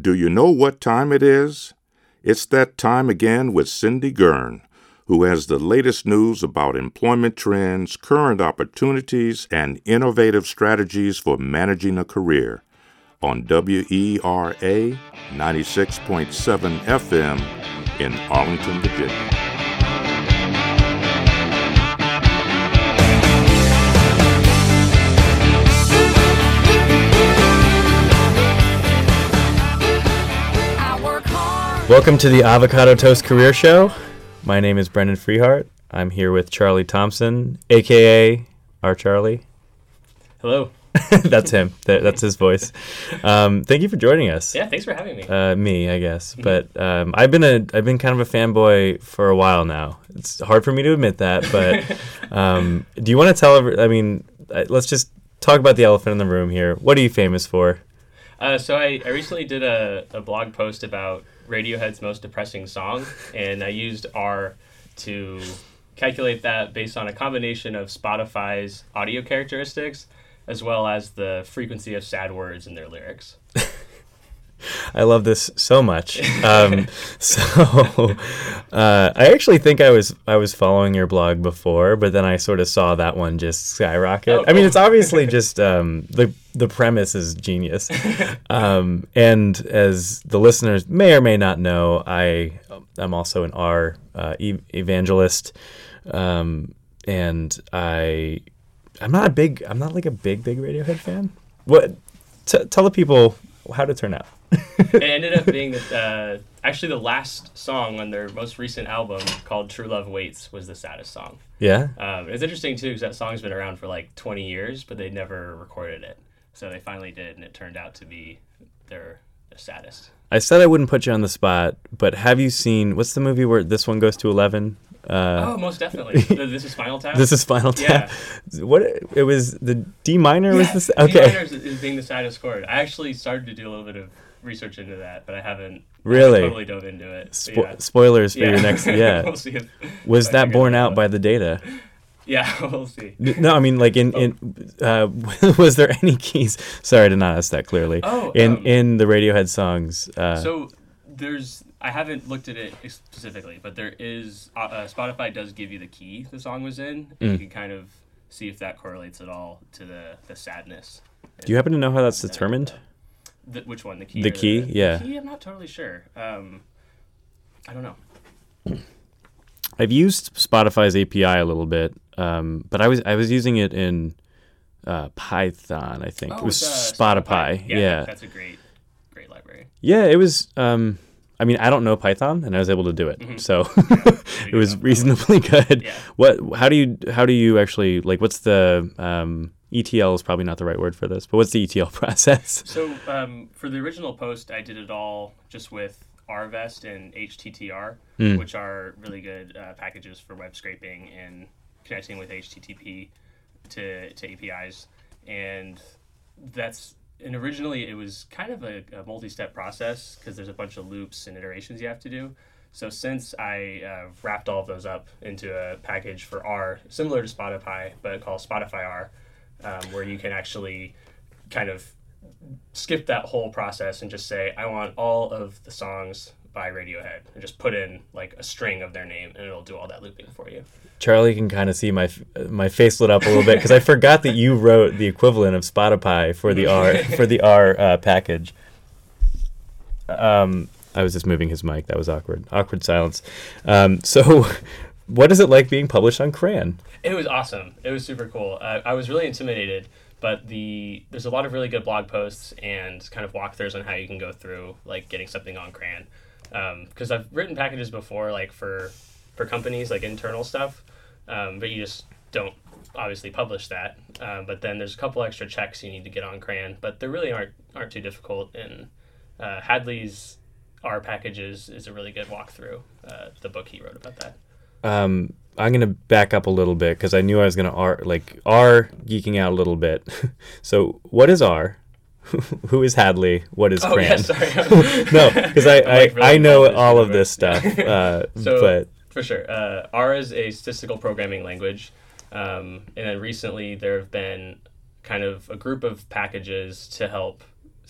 Do you know what time it is? It's that time again with Cindy Gurn, who has the latest news about employment trends, current opportunities, and innovative strategies for managing a career on WERA 96.7 FM in Arlington, Virginia. Welcome to the Avocado Toast Career Show. My name is Brendan Freehart. I'm here with Charlie Thompson, aka R Charlie. Hello. that's him. That's his voice. Um, thank you for joining us. Yeah, thanks for having me. Uh, me, I guess. But um, I've been a I've been kind of a fanboy for a while now. It's hard for me to admit that, but um, do you want to tell? Every, I mean, let's just talk about the elephant in the room here. What are you famous for? Uh, so I, I recently did a, a blog post about Radiohead's most depressing song, and I used R to calculate that based on a combination of Spotify's audio characteristics as well as the frequency of sad words in their lyrics. I love this so much. Um, so uh, I actually think I was I was following your blog before, but then I sort of saw that one just skyrocket. Oh, I mean, it's obviously just um, the the premise is genius, um, and as the listeners may or may not know, I am also an R uh, evangelist, um, and I I'm not a big I'm not like a big big Radiohead fan. What t- tell the people how to turn out it ended up being uh, actually the last song on their most recent album called True Love Waits was the saddest song. Yeah. Um, it's interesting too because that song's been around for like 20 years, but they never recorded it. So they finally did, and it turned out to be their, their saddest. I said I wouldn't put you on the spot, but have you seen what's the movie where this one goes to 11? Uh, oh, most definitely. this is Spinal Tap. This is Spinal Tap. Yeah. What it was the D minor yeah, was this? Okay. D minor is, is being the saddest chord. I actually started to do a little bit of research into that, but I haven't really I totally dove into it. Spo- yeah. Spoilers for your next. Yeah. we'll see was that borne out by the data? Yeah, we'll see. No, I mean, like in oh. in uh, was there any keys? Sorry to not ask that clearly. Oh, in um, in the Radiohead songs. Uh, so there's I haven't looked at it specifically, but there is uh, uh, Spotipy does give you the key the song was in, and mm. you can kind of see if that correlates at all to the the sadness. Do you happen to know how that's determined? The, which one? The key. The key, the, yeah. The key, I'm not totally sure. Um, I don't know. I've used Spotipy's API a little bit, um, but I was I was using it in uh, Python. I think oh, it was uh, Spotify. Spotify. Yeah, yeah, that's a great great library. Yeah, it was. Um, I mean, I don't know Python, and I was able to do it, mm-hmm. so it was reasonably good. Yeah. What? How do you? How do you actually like? What's the um, ETL is probably not the right word for this, but what's the ETL process? So um, for the original post, I did it all just with RVest and HTTR, mm. which are really good uh, packages for web scraping and connecting with HTTP to, to APIs. And that's and originally it was kind of a, a multi-step process because there's a bunch of loops and iterations you have to do. So since I uh, wrapped all of those up into a package for R, similar to Spotipy, but called spotifyr, um, where you can actually kind of skip that whole process and just say, I want all of the songs by Radiohead and just put in like a string of their name and it'll do all that looping for you. Charlie can kind of see my my face lit up a little bit because I forgot that you wrote the equivalent of Spotipy for the R for the R uh, package. Um, I was just moving his mic. That was awkward. Awkward silence. Um, so, what is it like being published on CRAN? It was awesome. It was super cool. Uh, I was really intimidated, but the there's a lot of really good blog posts and kind of walkthroughs on how you can go through like getting something on CRAN. Because um, I've written packages before, like for for companies, like internal stuff, um, but you just don't obviously publish that. Uh, but then there's a couple extra checks you need to get on CRAN, but they really aren't aren't too difficult. And uh, Hadley's R packages is a really good walkthrough. Uh, the book he wrote about that. Um, I'm gonna back up a little bit because I knew I was gonna R like R geeking out a little bit. so what is R? Who is Hadley? What is oh, CRAN? Yeah, sorry. no, because I, I, I know all of this stuff. Uh, so but for sure, uh, R is a statistical programming language, um, and then recently there have been kind of a group of packages to help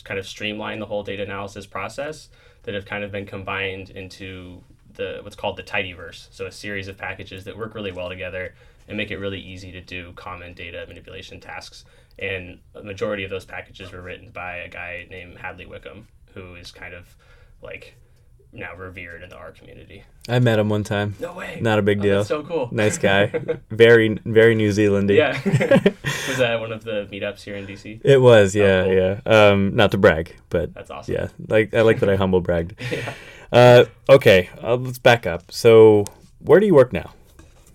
kind of streamline the whole data analysis process that have kind of been combined into the what's called the tidyverse. So a series of packages that work really well together and make it really easy to do common data manipulation tasks. And a majority of those packages were written by a guy named Hadley Wickham, who is kind of like now revered in the R community. I met him one time. No way. Not a big Oh, deal. that's so cool. Nice guy. very, very New Zealandy. Yeah. was that one of the meetups here in DC? It was, yeah, cool. yeah. Um, not to brag, but That's awesome. yeah, like I like that I humble bragged. Yeah. Uh, okay, uh, let's back up. So, where do you work now?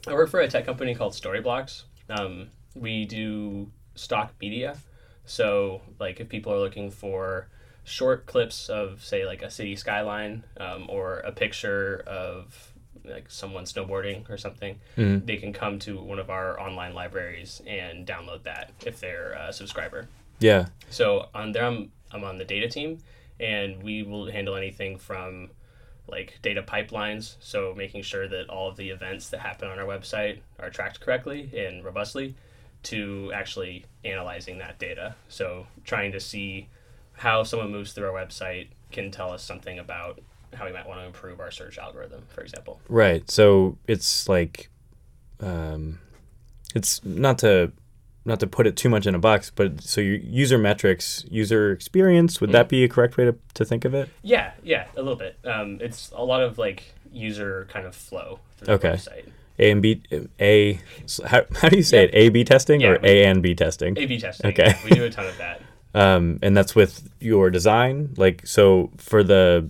I work for a tech company called Storyblocks. Um, we do stock media. So, like, if people are looking for short clips of, say, like a city skyline um, or a picture of like someone snowboarding or something, they can come to one of our online libraries and download that if they're a subscriber. Yeah, So on there, I'm I'm on the data team, and we will handle anything from like data pipelines, so making sure that all of the events that happen on our website are tracked correctly and robustly, to actually analyzing that data. So trying to see how someone moves through our website can tell us something about how we might want to improve our search algorithm, for example. right. So it's like, um, it's not to not to put it too much in a box, but so your user metrics, user experience, would that be a correct way to, to think of it? Yeah, yeah, a little bit. Um, it's a lot of like user kind of flow through Okay. the website. A and B, A. How, how do you say Yeah. it? A B testing Yeah, or we- A and B testing? A/B testing. Okay. we do a ton of that. um, and that's with your design. Like so for the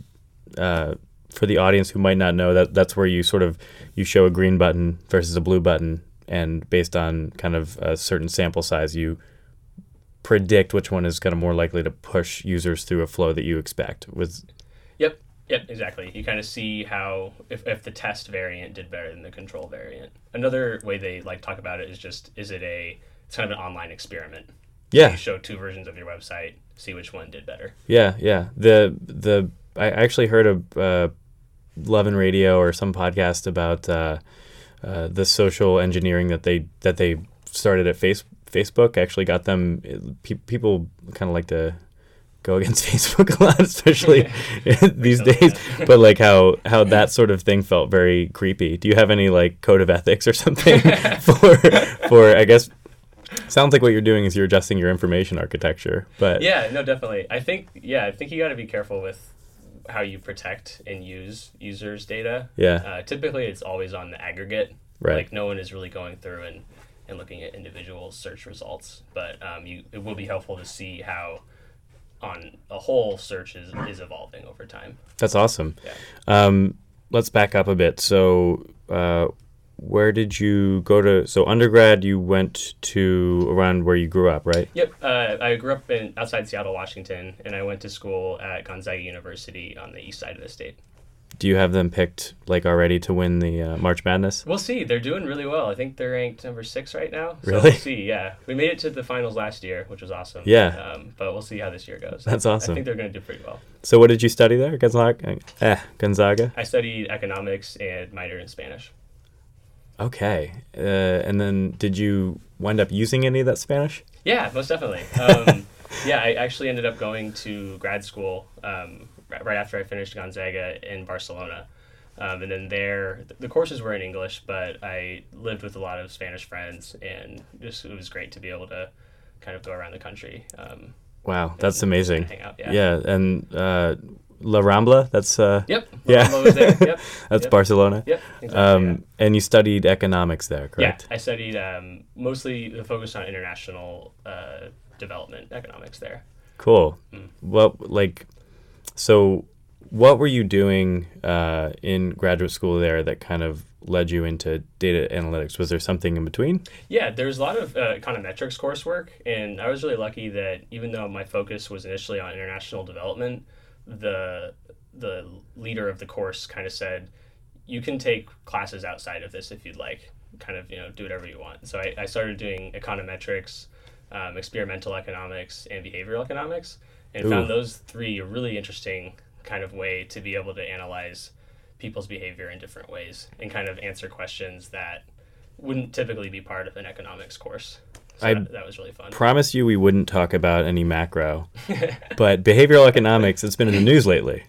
uh, for the audience who might not know that that's where you sort of you show a green button versus a blue button, and based on kind of a certain sample size, you predict which one is kind of more likely to push users through a flow that you expect. With Yep, yep, exactly. You kind of see how if, if the test variant did better than the control variant. Another way they like talk about it is just is it a it's kind of an online experiment. yeah, You show two versions of your website, see which one did better. Yeah, yeah. The the I actually heard a uh, Love and Radio or some podcast about uh, uh, the social engineering that they that they started at face Facebook. Actually, got them. Pe- people kind of like to go against Facebook a lot, especially these days. But like how how that sort of thing felt very creepy. Do you have any like code of ethics or something for for I guess. Sounds like what you're doing is you're adjusting your information architecture, but Yeah, no, definitely. I think yeah, I think you got to be careful with how you protect and use users' data. Yeah. Uh, typically, it's always on the aggregate. Right. Like no one is really going through and, and looking at individual search results, but um, you it will be helpful to see how on a whole search is, is evolving over time. That's awesome. Yeah. Um, let's back up a bit. So, uh, where did you go to? So, undergrad, you went to around where you grew up, right? Yep. Uh, I grew up in outside Seattle, Washington, and I went to school at Gonzaga University on the east side of the state. Do you have them picked like already to win the uh, March Madness? We'll see. They're doing really well. I think they're ranked number six right now. So Really? we'll see. Yeah, we made it to the finals last year, which was awesome. Yeah. Um, but we'll see how this year goes. That's awesome. I think they're going to do pretty well. So, what did you study there, Gonzaga? Eh, Gonzaga. I studied economics and minored in Spanish. Okay. Uh, and then, did you wind up using any of that Spanish? Yeah, most definitely. Um, yeah, I actually ended up going to grad school um, right after I finished Gonzaga in Barcelona. Um, and then there, the courses were in English, but I lived with a lot of Spanish friends, and just it was great to be able to kind of go around the country. Um, Wow, that's and amazing. hang out, yeah. Yeah, and uh, La Rambla. That's uh, Yep. Yeah. Was there. Yep. that's Yep. Barcelona. Yep. Exactly, Um, yeah. And you studied economics there, correct? Yeah, I studied um, mostly the focus on international uh, development economics there. Cool. Mm. Well, like, so what were you doing uh, in graduate school there that kind of led you into data analytics? Was there something in between? Yeah, there's a lot of uh, econometrics coursework, and I was really lucky that even though my focus was initially on international development, the the leader of the course kind of said, "You can take classes outside of this if you'd like. Kind of, you know, do whatever you want." So I, I started doing econometrics, um, experimental economics, and behavioral economics, and Ooh. found those three a really interesting kind of way to be able to analyze people's behavior in different ways and kind of answer questions that wouldn't typically be part of an economics course. So I that, that was really fun. Promise you we wouldn't talk about any macro, but behavioral economics. It's been in the news lately.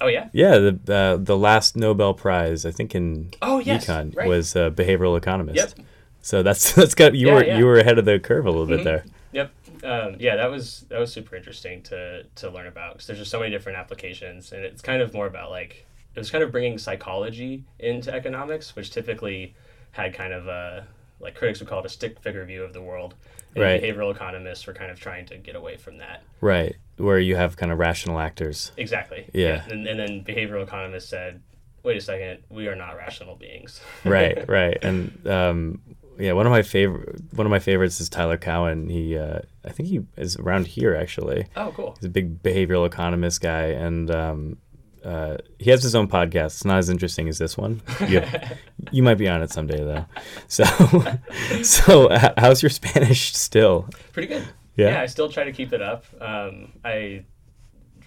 oh yeah. Yeah, the uh, the last Nobel Prize, I think in Oh, yes, econ, right. was a behavioral economist. Yep. So that's that's got you Yeah, were yeah. you were ahead of the curve a little bit Mhm. there. Yep. Um, yeah, that was that was super interesting to to learn about because there's just so many different applications, and it's kind of more about like it was kind of bringing psychology into economics, which typically had kind of a like critics would call it a stick figure view of the world. And Right. behavioral economists were kind of trying to get away from that. Right, where you have kind of rational actors. Exactly. Yeah. And, and then behavioral economists said, "Wait a second, we are not rational beings." right, right, and um, yeah, one of my favorite one of my favorites is Tyler Cowen. He, uh, I think he is around here actually. oh, cool. He's a big behavioral economist guy, and um, uh, he has his own podcast. It's not as interesting as this one. You, you might be on it someday, though. So, so how's your Spanish still? Pretty good. Yeah? Yeah, I still try to keep it up. Um, I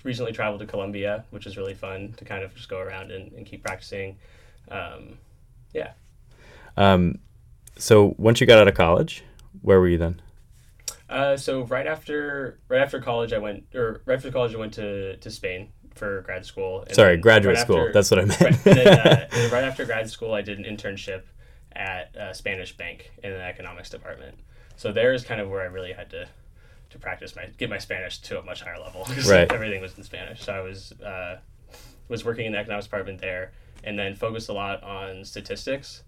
recently traveled to Colombia, which is really fun to kind of just go around and, and keep practicing. Um, yeah. Um, so once you got out of college, where were you then? Uh, so right after right after college, I went or right after college, I went to, to Spain for grad school. and Sorry, graduate right school. after- That's what I meant. right, and then, uh, and right after grad school, I did an internship at a Spanish bank in the economics department. So there is kind of where I really had to to practice my get my Spanish to a much higher level Right. everything was in Spanish. So I was uh, was working in the economics department there, and then focused a lot on statistics.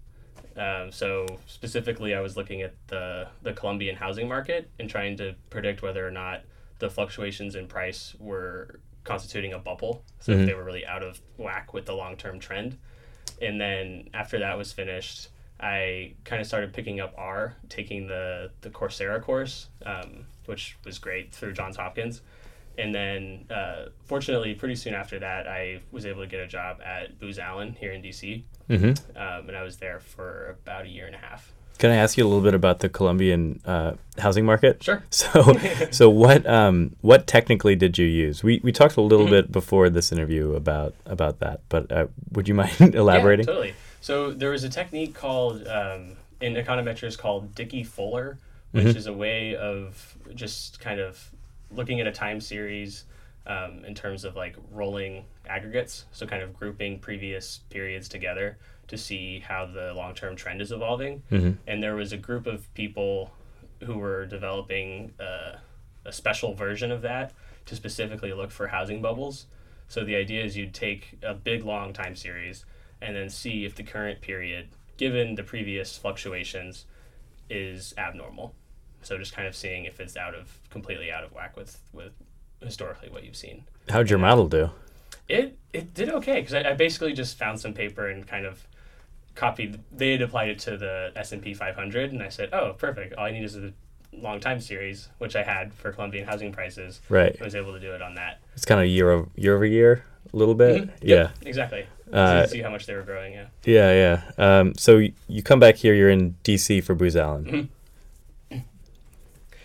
Um, so specifically, I was looking at the the Colombian housing market and trying to predict whether or not the fluctuations in price were constituting a bubble. So Mhm. if they were really out of whack with the long term trend. And then after that was finished, I kind of started picking up R, taking the the Coursera course, um, which was great through Johns Hopkins. And then, uh, fortunately, pretty soon after that, I was able to get a job at Booz Allen here in DC, hmm um, and I was there for about a year and a half. Can I ask you a little bit about the Colombian uh, housing market? Sure. So, so what um, what technically did you use? We, we talked a little Mhm. bit before this interview about about that, but uh, would you mind elaborating? Yeah, totally. So there was a technique called um, in econometrics called Dickey Fuller, which Mhm. is a way of just kind of looking at a time series um, in terms of like rolling aggregates. So kind of grouping previous periods together to see how the long term trend is evolving. Mhm. And there was a group of people who were developing uh, a special version of that to specifically look for housing bubbles. So the idea is you'd take a big long time series and then see if the current period, given the previous fluctuations, is abnormal. So just kind of seeing if it's out of completely out of whack with with historically what you've seen. How'd your model do? It it did okay because I, I basically just found some paper and kind of copied. They had applied it to the S and P 500, and I said, "Oh, perfect! All I need is a long time series, which I had for Colombian housing prices. Right. I was able to do it on that. It's kind of year over year over year, a little bit. Mhm. Yeah. Yep, exactly. Uh, see how much they were growing. Yeah. Yeah, yeah. Um, so you come back here. You're in DC for Booz Allen. Mhm.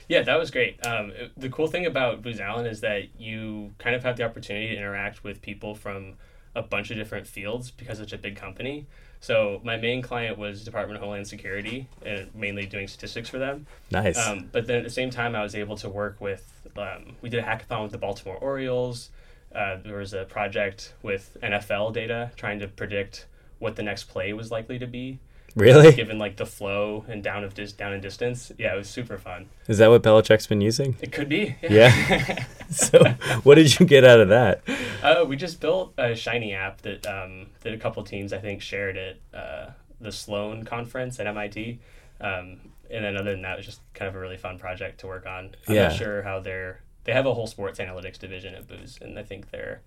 Yeah, that was great. Um, the cool thing about Booz Allen is that you kind of have the opportunity to interact with people from a bunch of different fields because it's a big company. So my main client was Department of Homeland Security, and mainly doing statistics for them. Nice. Um, but then at the same time, I was able to work with. Um, we did a hackathon with the Baltimore Orioles. Uh, there was a project with NFL data trying to predict what the next play was likely to be, really? given like the flow and down of dis- down in distance. Yeah, it was super fun. Is that what Belichick's been using? It could be. Yeah. So, what did you get out of that? uh, we just built a Shiny app that um, that a couple teams I think shared at uh, the Sloan conference at MIT. Um, and then other than that, it was just kind of a really fun project to work on. I'm Yeah. not sure how they're they have a whole sports analytics division at Booz, and I think they're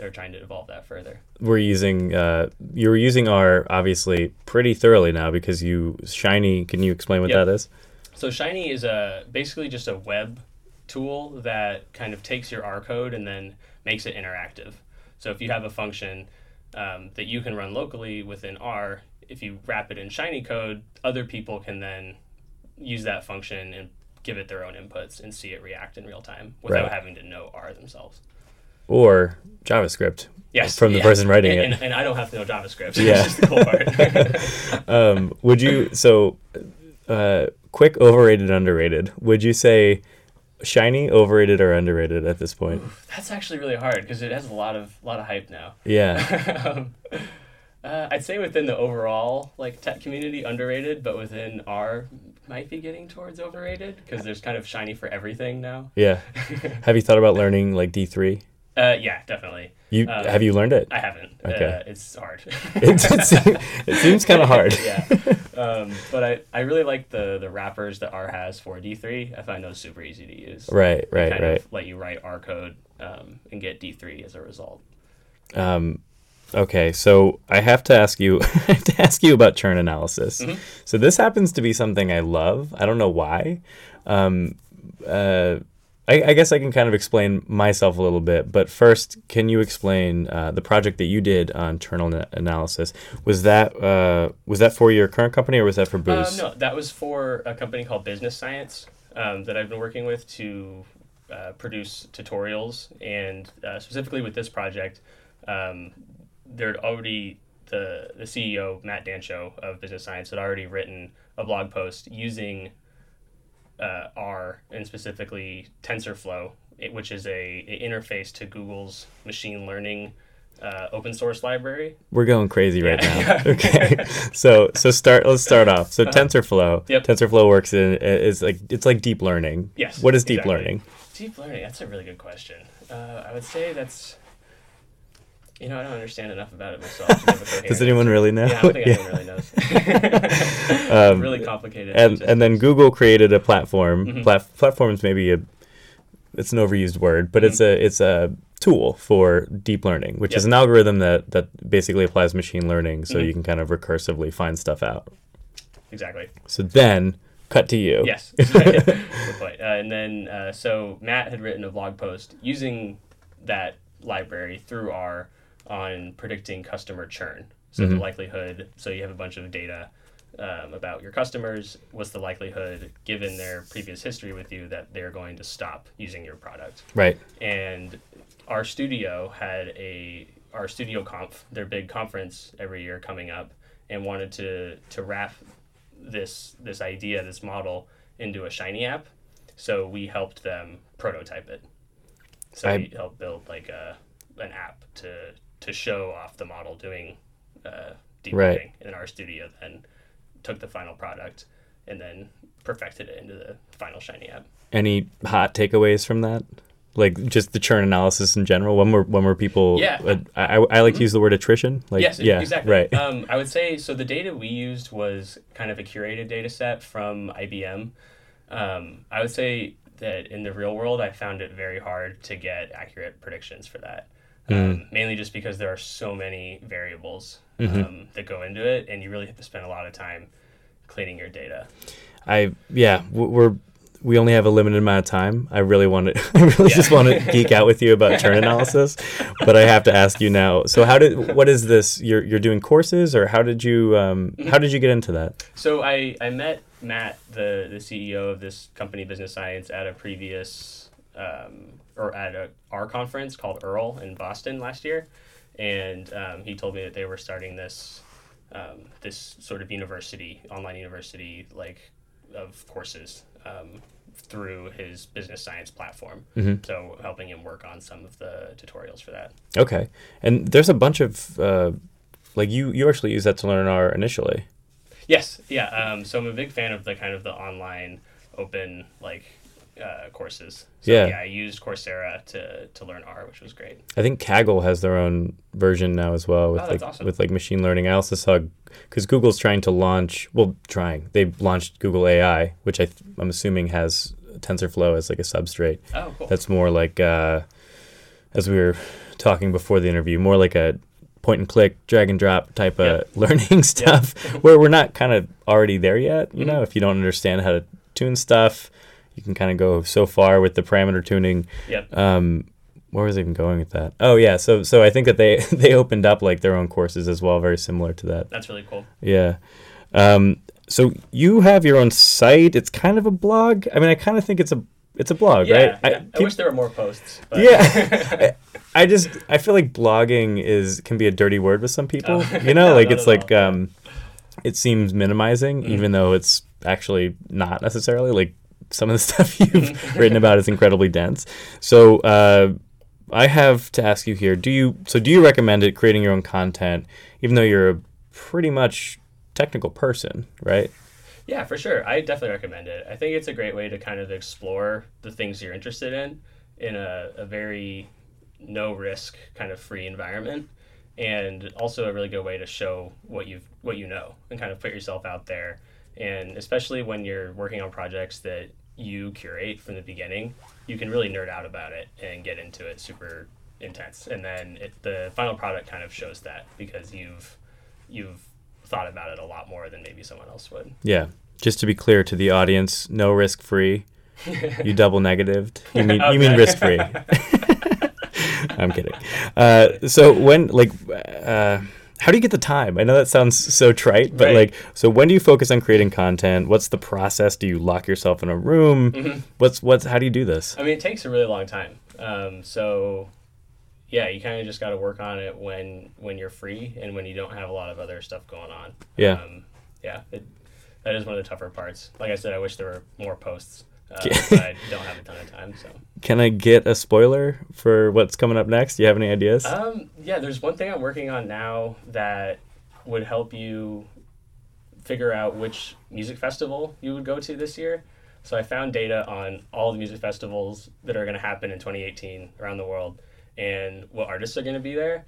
they're trying to evolve that further. We're using. Uh, you were using R obviously pretty thoroughly now because you shiny. Can you explain what Yep. that is? So Shiny is a basically just a web tool that kind of takes your R code and then makes it interactive. So if you have a function um, that you can run locally within R, if you wrap it in Shiny code, other people can then use that function and give it their own inputs and see it react in real time without Right. having to know R themselves. Or JavaScript Yes, from the person writing and, it. And, and I don't have to know JavaScript. Yeah. Just the cool part. um, would you so uh, quick overrated, underrated. Would you say shiny, overrated, or underrated at this point? That's actually really hard because it has a lot of a lot of hype now. Yeah. um, uh, I'd say within the overall like tech community, underrated, but within R might be getting towards overrated because there's kind of shiny for everything now. Yeah. Have you thought about learning like D three? Uh, yeah, definitely. You Uh, have you learned it? I haven't. Okay. Uh, it's hard. it, it, seems, it seems kind of hard. yeah. Um, but I, I really like the the wrappers that R has for D3. I find those super easy to use. Right, right, kind right. Of let you write R code um, and get D3 as a result. Um, okay, so I have to ask you I have to ask you about churn analysis. Mm-hmm. So this happens to be something I love. I don't know why. Um, uh, I, I guess I can kind of explain myself a little bit, but first, can you explain uh, the project that you did on churn ana- analysis? Was that uh, was that for your current company or was that for Um, Booz? no, that was for a company called Business Science um, that I've been working with to uh, produce tutorials, and uh, specifically with this project, um, there'd already the the CEO Matt Dancho of Business Science had already written a blog post using uh, R and specifically TensorFlow, which is a, a interface to Google's machine learning uh, open source library. We're going crazy right Yeah. now. okay, so so start. Let's start off. So TensorFlow. Uh-huh. Yep. TensorFlow works in is like it's like deep learning. Yes, What is deep exactly. learning? Deep learning, that's a really good question. Uh, I would say that's, you know, I don't understand enough about it myself. to give a coherent Does anyone really know? Yeah, I don't think anyone really knows. Um, really complicated. and and then. Google created a platform. Mhm. Plat- platform's maybe a it's an overused word, but it's a it's a tool for deep learning, which is Mm-hmm. An algorithm that that basically applies machine learning, so Mhm. you can kind of recursively find stuff out. Exactly. So then, cut to you. Yes. Good point. Uh, and then, uh, so Matt had written a blog post using that library through R on predicting customer churn. So the Mhm. likelihood, so you have a bunch of data um, about your customers. What's the likelihood, given their previous history with you, that they're going to stop using your product? Right. and RStudio had a RStudio conf their big conference every year coming up and wanted to to wrap this this idea this model into a shiny app so we helped them prototype it so I- we helped build like a an app to to show off the model doing uh, deep Right. then RStudio then took the final product and then perfected it into the final shiny app Any hot takeaways from that? Like just the churn analysis in general. When were when were people? Yeah. Mm-hmm. uh, I, I, like to use the word attrition. Like yes, yeah, exactly. right. Um, I would say so. The data we used was kind of a curated data set from IBM. Um, I would say that in the real world, I found it very hard to get accurate predictions for that. Um, mainly just because there are so many variables um, that go into it, and you really have to spend a lot of time cleaning your data. I yeah, we're we only have a limited amount of time. I really want to I really just want to geek out with you about churn analysis, but I have to ask you now. So how did what is this? You're you're doing courses or how did you um how did you get into that? So I, I met Matt, the, the CEO of this company, Business Science, at a previous um, or at a R conference called EARL in Boston last year, and um, he told me that they were starting this um, this sort of university, online university, like of courses um, through his business science platform. Mhm. So helping him work on some of the tutorials for that. Okay. And there's a bunch of uh like you you actually use that to learn R initially. Yes, yeah. Um, so I'm a big fan of the kind of the online open like uh, courses. So, Yeah. yeah. I used Coursera to, to learn R, which was great. I think Kaggle has their own version now as well with Oh, like awesome. with like machine learning. I also saw because Google's trying to launch. Well, trying. They've launched Google AI, which I th- I'm assuming has TensorFlow as like a substrate. Oh, cool. That's more like uh, as we were talking before the interview, more like a point and click, drag and drop type of learning stuff, where we're not kind of already there yet. You Mm-hmm. know, if you don't understand how to tune stuff, you can kind of go so far with the parameter tuning yep. um where was I even going with that? Oh yeah, so so I think that they they opened up like their own courses as well, very similar to that. That's really cool. Yeah. Um, so you have your own site. It's kind of a blog. I mean, I kind of think it's a it's a blog, Yeah. right? yeah. I, peop- wish there were more posts. But yeah. I just I feel like blogging is can be a dirty word with some people. Oh. You know, No, like it's like um, it seems minimizing, Mm-hmm. even though it's actually not necessarily. Like some of the stuff you've written about is incredibly dense. So uh, I have to ask you here: Do you so do you recommend it creating your own content, even though you're a pretty much technical person, right? Yeah, for sure. I definitely recommend it. I think it's a great way to kind of explore the things you're interested in in a, a very no risk kind of free environment and also a really good way to show what you've what you know and kind of put yourself out there and especially when you're working on projects that you curate from the beginning you can really nerd out about it and get into it super intense and then it, the final product kind of shows that because you've you've thought about it a lot more than maybe someone else would Yeah. Just to be clear to the audience, no risk free. you double negatived. You mean you mean risk free. I'm kidding. Uh, so when like uh, how do you get the time? I know that sounds so trite, but Right. like so when do you focus on creating content? What's the process? Do you lock yourself in a room? Mm-hmm. What's what's how do you do this? I mean, it takes a really long time. Um, so, yeah, you kind of just got to work on it when when you're free and when you don't have a lot of other stuff going on. Yeah. Um, yeah. It, that is one of the tougher parts. Like I said, I wish there were more posts, uh, I don't have a ton of time. So, Can I get a spoiler for what's coming up next? Do you have any ideas? um, yeah, there's one thing I'm working on now that would help you figure out which music festival you would go to this year. So I found data on all the music festivals that are going to happen in 2018 around the world and what artists are going to be there.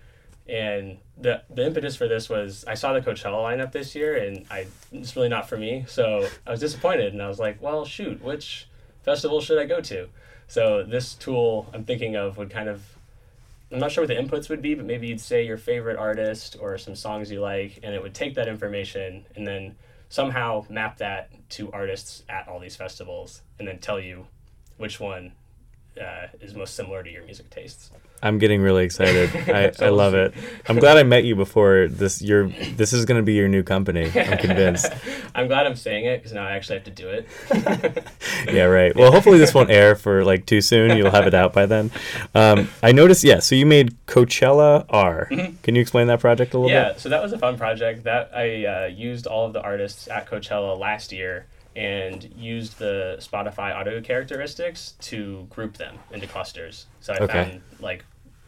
And the the impetus for this was I saw the Coachella lineup this year and I it's really not for me. So I was disappointed and I was like, well, shoot, which festival should I go to? So this tool I'm thinking of would kind of I'm not sure what the inputs would be, but maybe you'd say your favorite artist or some songs you like, and it would take that information and then somehow map that to artists at all these festivals, and then tell you which one uh, is most similar to your music tastes. I'm getting really excited. I, I love it. I'm glad I met you before this. Your this is going to be your new company. I'm convinced. I'm glad I'm saying it because now I actually have to do it. yeah, right. Well, hopefully this won't air for like too soon. You'll have it out by then. Um, I noticed. Yeah. So you made Coachella R. Can you explain that project a little yeah, bit? Yeah, so that was a fun project. That I uh, used all of the artists at Coachella last year and used the Spotify audio characteristics to group them into clusters. So I Okay. found like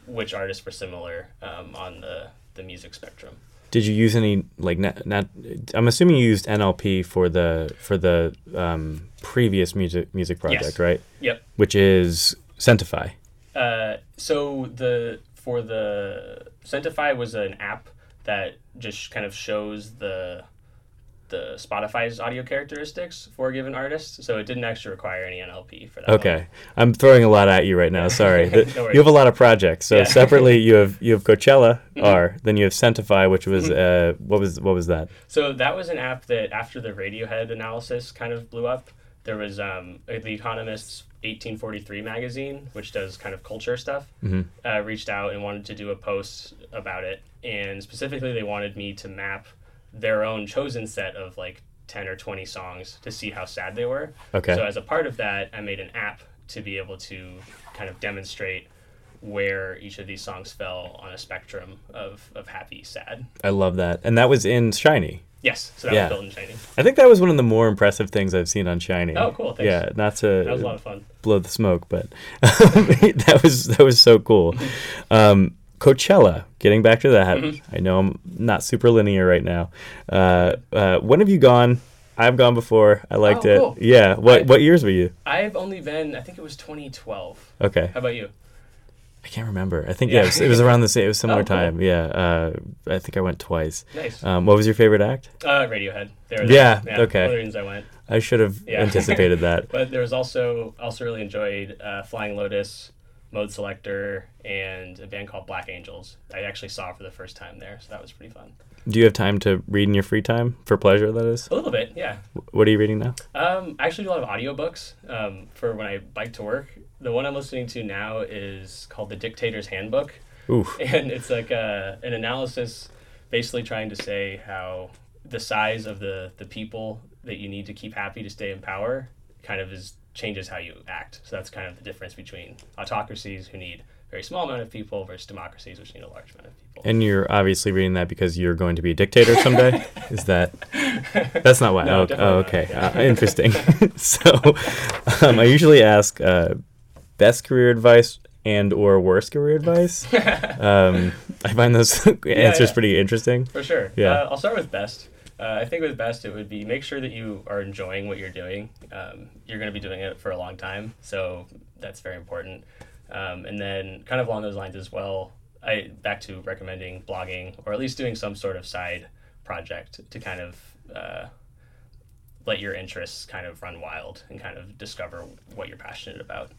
which artists were similar um, on the the music spectrum. Did you use any like not, not? I'm assuming you used NLP for the for the um, previous music music project, Yes. right? Yep. Which is Sentify. Uh, so the for the Sentify was an app that just kind of shows the the Spotify's audio characteristics for a given artist. So it didn't actually require any NLP for that. one. Okay, I'm throwing a lot at you right now. Sorry, No you have a lot of projects. So Yeah. separately, you have you have Coachella R, then you have Sentify, which was uh, what was what was that? So that was an app that after the Radiohead analysis kind of blew up, there was um, The Economist's 1843 magazine, which does kind of culture stuff, uh, reached out and wanted to do a post about it. And specifically, they wanted me to map their own chosen set of like 10 or 20 songs to see how sad they were. Okay. So as a part of that, I made an app to be able to kind of demonstrate where each of these songs fell on a spectrum of, of happy, sad. I love that, and that was in Shiny. Yes, so that Yeah. was built in Shiny. I think that was one of the more impressive things I've seen on Shiny. Oh, cool, thanks. Yeah, not to That was a lot of fun. blow the smoke, but that was that was so cool. Um, Coachella, getting back to that. Mm-hmm. I know I'm not super linear right now. Uh, uh, when have you gone? I've gone before. I liked Oh, it. cool. Yeah. What I- what years were you? I've only been, I think it was 2012. Okay. How about you? I can't remember. I think Yeah. yeah, it, was, it was around the same. It was similar Oh, cool. time. Yeah. Uh, I think I went twice. Nice. Um, what was your favorite act? Uh, Radiohead. They were Yeah, there. okay. One the reasons I went. I should have Yeah. anticipated that. But there was also, also really enjoyed uh, Flying Lotus, Modeselektor, and a band called Black Angels. I actually saw for the first time there, so that was pretty fun. Do you have time to read in your free time for pleasure? That is. A little bit, yeah. What are you reading now? Um, I actually do a lot of audiobooks um, for when I bike to work. The one I'm listening to now is called The Dictator's Handbook. Oof. and it's like a, an analysis basically trying to say how the size of the, the people that you need to keep happy to stay in power kind of is changes how you act so that's kind of the difference between autocracies who need very small amount of people versus democracies which need a large amount of people. And you're obviously reading that because you're going to be a dictator someday. Is that? That's not why. No, oh, oh, not, okay. yeah. Uh, interesting. so, um, I usually ask uh, best career advice and or worst career advice. Um, I find those answers yeah. pretty interesting. For sure. Yeah. Uh, I'll start with best. Uh, I think with best, it would be make sure that you are enjoying what you're doing. Um, you're going to be doing it for a long time, so that's very important. Um, and then, kind of along those lines as well, I back to recommending blogging or at least doing some sort of side project to kind of uh, let your interests kind of run wild and kind of discover what you're passionate about.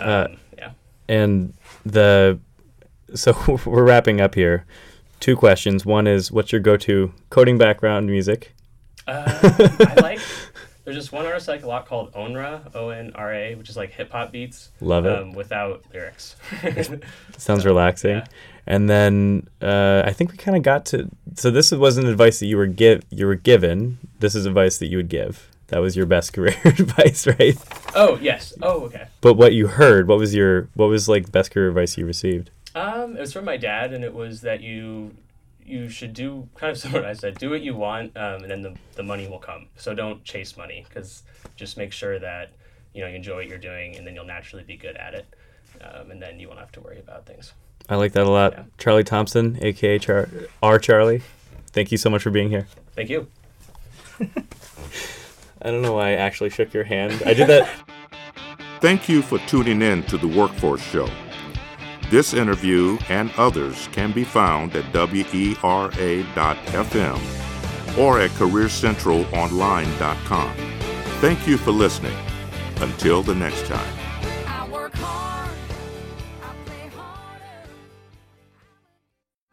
Um, Uh, yeah. And the so we're wrapping up here. Two questions. One is, what's your go-to coding background music? Uh, I like. There's just one artist I like a lot called Onra, O N R A, which is like hip hop beats. Love it. Um, without lyrics. Sounds relaxing. yeah. And then uh, I think we kind of got to. So this wasn't advice that you were give you were given. This is advice that you would give. That was your best career advice, right? oh yes. Oh okay. But what you heard, what was your what was like best career advice you received? Um, it was from my dad, and it was that you you should do kind of similar. what I said, do what you want, um, and then the the money will come. So don't chase money, because just make sure that you know you enjoy what you're doing, and then you'll naturally be good at it, um, and then you won't have to worry about things. I like that a lot. Yeah. Charlie Thompson, aka Char- R Charlie. Thank you so much for being here. Thank you. I don't know why I actually shook your hand. I did that. Thank you for tuning in to the Workforce Show. This interview and others can be found at wera.fm or at careercentralonline.com. Thank you for listening. Until the next time.